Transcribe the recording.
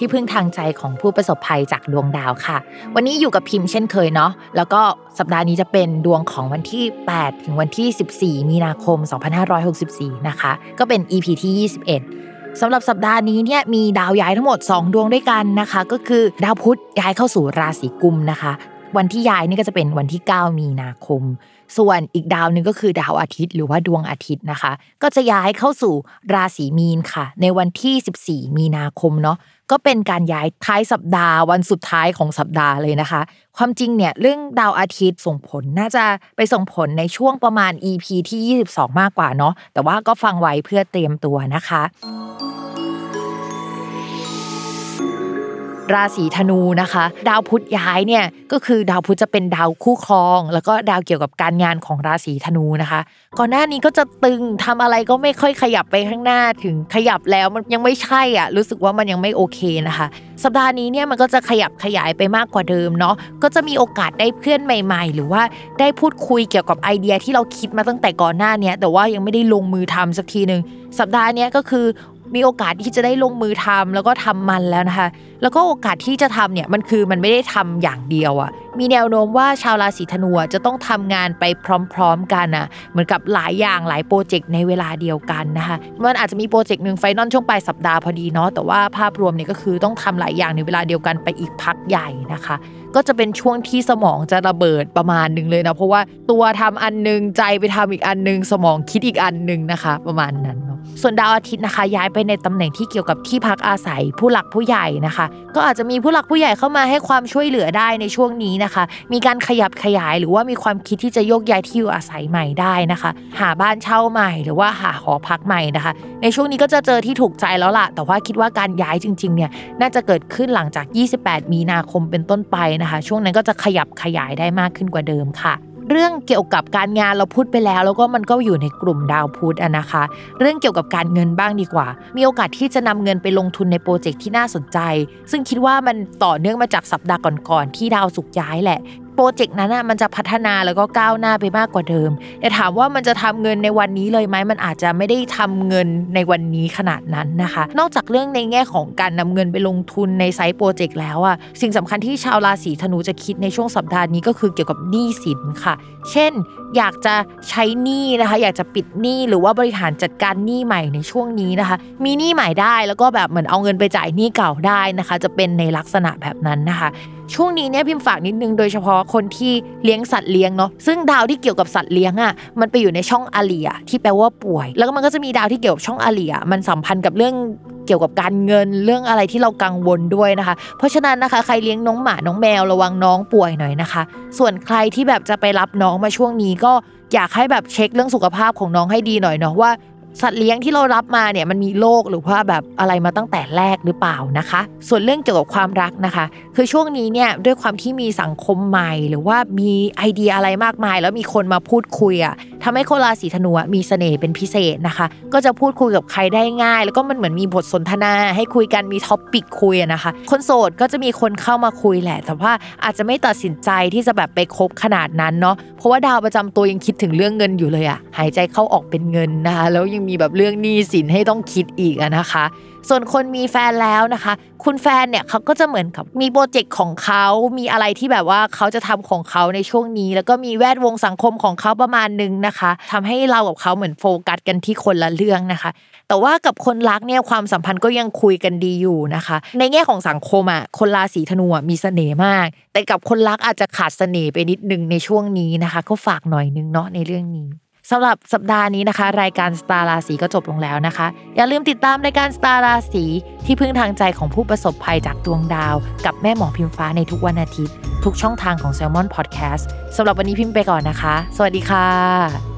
ที่พึ่งทางใจของผู้ประสบภัยจากดวงดาวค่ะ วันนี้อยู่กับพิมพ์เช่นเคยเนาะแล้วก็สัปดาห์นี้จะเป็นดวงของวันที่ 8 ถึงวันที่ 14 มีนาคม 2564 นะคะ ก็เป็น EP ที่ 21สำหรับสัปดาห์นี้เนี่ยมีดาวย้ายทั้งหมด 2 ดวงด้วยกันนะคะ ก็คือดาวพุธย้ายเข้าสู่ราศีกุมนะคะ วันที่ย้ายนี่ก็จะเป็นวันที่ 9 มีนาคม ส่วนอีกดาวนึงก็คือดาวอาทิตย์หรือว่าดวงอาทิตย์นะคะ ก็จะย้ายเข้าสู่ราศีมีนค่ะ ในวันที่ 14 มีนาคมเนาะก็เป็นการย้ายท้ายสัปดาห์ วันสุดท้ายของสัปดาห์เลยนะคะ ความจริงเนี่ยเรื่องดาวอาทิตย์ส่งผลน่าจะไปส่งผลในช่วงประมาณ EP ที่ 22 มากกว่าเนาะแต่ว่าก็ฟังไว้เพื่อเตรียมตัวนะคะ ราศีธนูนะคะ ดาวพุธย้ายเนี่ยก็คือดาวพุธจะเป็นดาวคู่ครอง แล้วก็ดาวเกี่ยวกับการงานของราศีธนูนะคะ ก่อนหน้านี้ก็จะตึงทำอะไรก็ไม่ค่อยขยับไปข้างหน้าถึงขยับแล้วมันยังไม่ใช่อะรู้สึกว่ามันยังไม่โอเคนะคะ สัปดาห์นี้เนี่ยมันก็จะขยับขยายไปมากกว่าเดิมเนาะก็จะมีโอกาสได้เพื่อนใหม่ ๆ หรือว่าได้พูดคุยเกี่ยวกับไอเดียที่เราคิดมาตั้งแต่ก่อนหน้านี้แต่ว่ายังไม่ได้ลงมือทำสักทีหนึ่งสัปดาห์นี้ก็คือ มีโอกาสที่จะได้ลงมือทำแล้วก็ทำมันแล้วนะคะ แล้วก็โอกาสที่จะทำเนี่ยมันคือมันไม่ได้ทำอย่างเดียวอะ่ะมีแนวโน้มว่าชาวราศีธนูจะต้องทำงานไปพร้อมๆกันอะเหมือนกับหลายอย่างหลายโปรเจกต์ในเวลาเดียวกันนะคะมันอาจจะมีโปรเจกต์หนึ่ง final ช่วงปลายสัปดาห์พอดีเนาะแต่ว่าภาพรวมเนี่ยก็คือต้องทำหลายอย่างในเวลาเดียวกันไปอีกพักใหญ่นะคะ ก็จะเป็นช่วงที่สมองจะระเบิดประมาณหนึ่งเลยนะเพราะว่าตัวทำอันนึงใจไปทำอีกอันนึงสมองคิดอีกอันนึงนะคะ ประมาณนั้น ส่วนดาวอาทิตย์นะคะ ย้ายไปในตำแหน่งที่เกี่ยวกับที่พักอาศัยผู้หลักผู้ใหญ่นะคะ ก็อาจจะมีผู้หลักผู้ใหญ่เข้ามาให้ความช่วยเหลือได้ในช่วงนี้นะคะ มีการขยับขยายหรือว่ามีความคิดที่จะโยกย้ายที่อยู่อาศัยใหม่ได้นะคะ หาบ้านเช่าใหม่หรือว่าหาหอพักใหม่นะคะ ในช่วงนี้ก็จะเจอที่ถูกใจแล้วล่ะ แต่ว่าคิดว่าการย้ายจริงๆเนี่ยน่าจะเกิดขึ้นหลังจาก 28 มีนาคมเป็นต้นไปนะคะ ช่วงนั้นก็จะขยับขยายได้มากขึ้นกว่าเดิมค่ะ เรื่องเกี่ยวกับการงานเราพูดไปแล้ว แล้วก็มันก็อยู่ในกลุ่มดาวพุธอะนะคะ เรื่องเกี่ยวกับการเงินบ้างดีกว่า มีโอกาสที่จะนำเงินไปลงทุนในโปรเจกต์ที่น่าสนใจ ซึ่งคิดว่ามันต่อเนื่องมาจากสัปดาห์ก่อนๆที่ดาวสุกย้ายแหละ รเจกต์นั้นอะมันจะพัฒนาแล้วก็ก้าวหน้าไปมากกว่าเดิม แต่ถามว่ามันจะทำเงินในวันนี้เลยไหมมันอาจจะไม่ได้ทำเงินในวันนี้ขนาดนั้นนะคะ นอกจากเรื่องในแง่ของการนำเงินไปลงทุนในไซต์โปรเจกต์แล้วอะสิ่งสำคัญที่ชาวราศีธนูจะคิดในช่วงสัปดาห์นี้ก็คือเกี่ยวกับหนี้สินค่ะ เช่น อยากจะใช้หนี้นะคะ อยากจะปิดหนี้หรือว่าบริหารจัดการหนี้ใหม่ในช่วงนี้นะคะ มีหนี้ใหม่ได้แล้วก็แบบเหมือนเอาเงินไปจ่ายหนี้เก่าได้นะคะ จะเป็นในลักษณะแบบนั้นนะคะ ช่วงนี้เนี่ยพิมพ์ฝากนิดนึงโดยเฉพาะคนที่เลี้ยงสัตว์เลี้ยงเนาะซึ่งดาวที่เกี่ยวกับสัตว์เลี้ยงอะมันไปอยู่ในช่องอาเลียที่แปลว่าป่วย แล้วก็มันก็จะมีดาวที่เกี่ยวกับช่องอาเลียมันสัมพันธ์กับเรื่องเกี่ยวกับการเงินเรื่องอะไรที่เรากังวลด้วยนะคะ เพราะฉะนั้นนะคะ ใครเลี้ยงน้องหมาน้องแมวระวังน้องป่วยหน่อยนะคะ ส่วนใครที่แบบจะไปรับน้องมาช่วงนี้ก็อยากให้แบบเช็คเรื่องสุขภาพของน้องให้ดีหน่อยเนาะว่า สัตว์เลี้ยงที่เรารับมาเนี่ยมันมีโรคหรือว่าแบบอะไรมาตั้งแต่แรกหรือเปล่านะคะ ส่วนเรื่องเกี่ยวกับความรักนะคะ คือช่วงนี้เนี่ยด้วยความที่มีสังคมใหม่ หรือว่ามีไอเดียอะไรมากมาย แล้วมีคนมาพูดคุยอะทำให้คนราศีธนูมีเสน่ห์เป็นพิเศษนะคะ ก็จะพูดคุยกับใครได้ง่าย แล้วก็มันเหมือนมีบทสนทนา ให้คุยกันมี topic คุยนะคะ คนโสดก็จะมีคนเข้ามาคุยแหละ แต่ว่าอาจจะไม่ตัดสินใจที่จะแบบไปคบขนาดนั้นเนาะเพราะว่าดาวประจำตัวยังคิดถึงเรื่องเงินอยู่เลยอะหายใจเข้าออกเป็นเงินนะคะแล้วยังมีแบบเรื่องหนี้สินให้ต้องคิดอีกนะคะ ส่วนคนมีแฟนแล้วนะคะ คุณแฟนเนี่ยเขาก็จะเหมือนกับมีโปรเจกต์ของเขามีอะไรที่แบบว่าเขาจะทำของเขาในช่วงนี้ แล้วก็มีแวดวงสังคมของเขาประมาณนึงนะคะทำให้เรากับเขาเหมือนโฟกัสกันที่คนละเรื่องนะคะ แต่ว่ากับคนรักเนี่ยความสัมพันธ์ก็ยังคุยกันดีอยู่นะคะ ในแง่ของสังคมอะคนราศีธนูมีเสน่ห์มาก แต่กับคนรักอาจจะขาดเสน่ห์ไปนิดนึงในช่วงนี้นะคะ ก็ฝากหน่อยนึงเนาะในเรื่องนี้ สำหรับสัปดาห์นี้นะคะ รายการสตาร์ราศีก็จบลงแล้วนะคะ อย่าลืมติดตามรายการสตาร์ราศีที่พึ่งทางใจของผู้ประสบภัยจากดวงดาว กับแม่หมอพิมฟ้าในทุกวันอาทิตย์ ทุกช่องทางของ s ซ l m o n Podcast สำหรับวันนี้พิมพ์ไปก่อนนะคะ สวัสดีค่ะ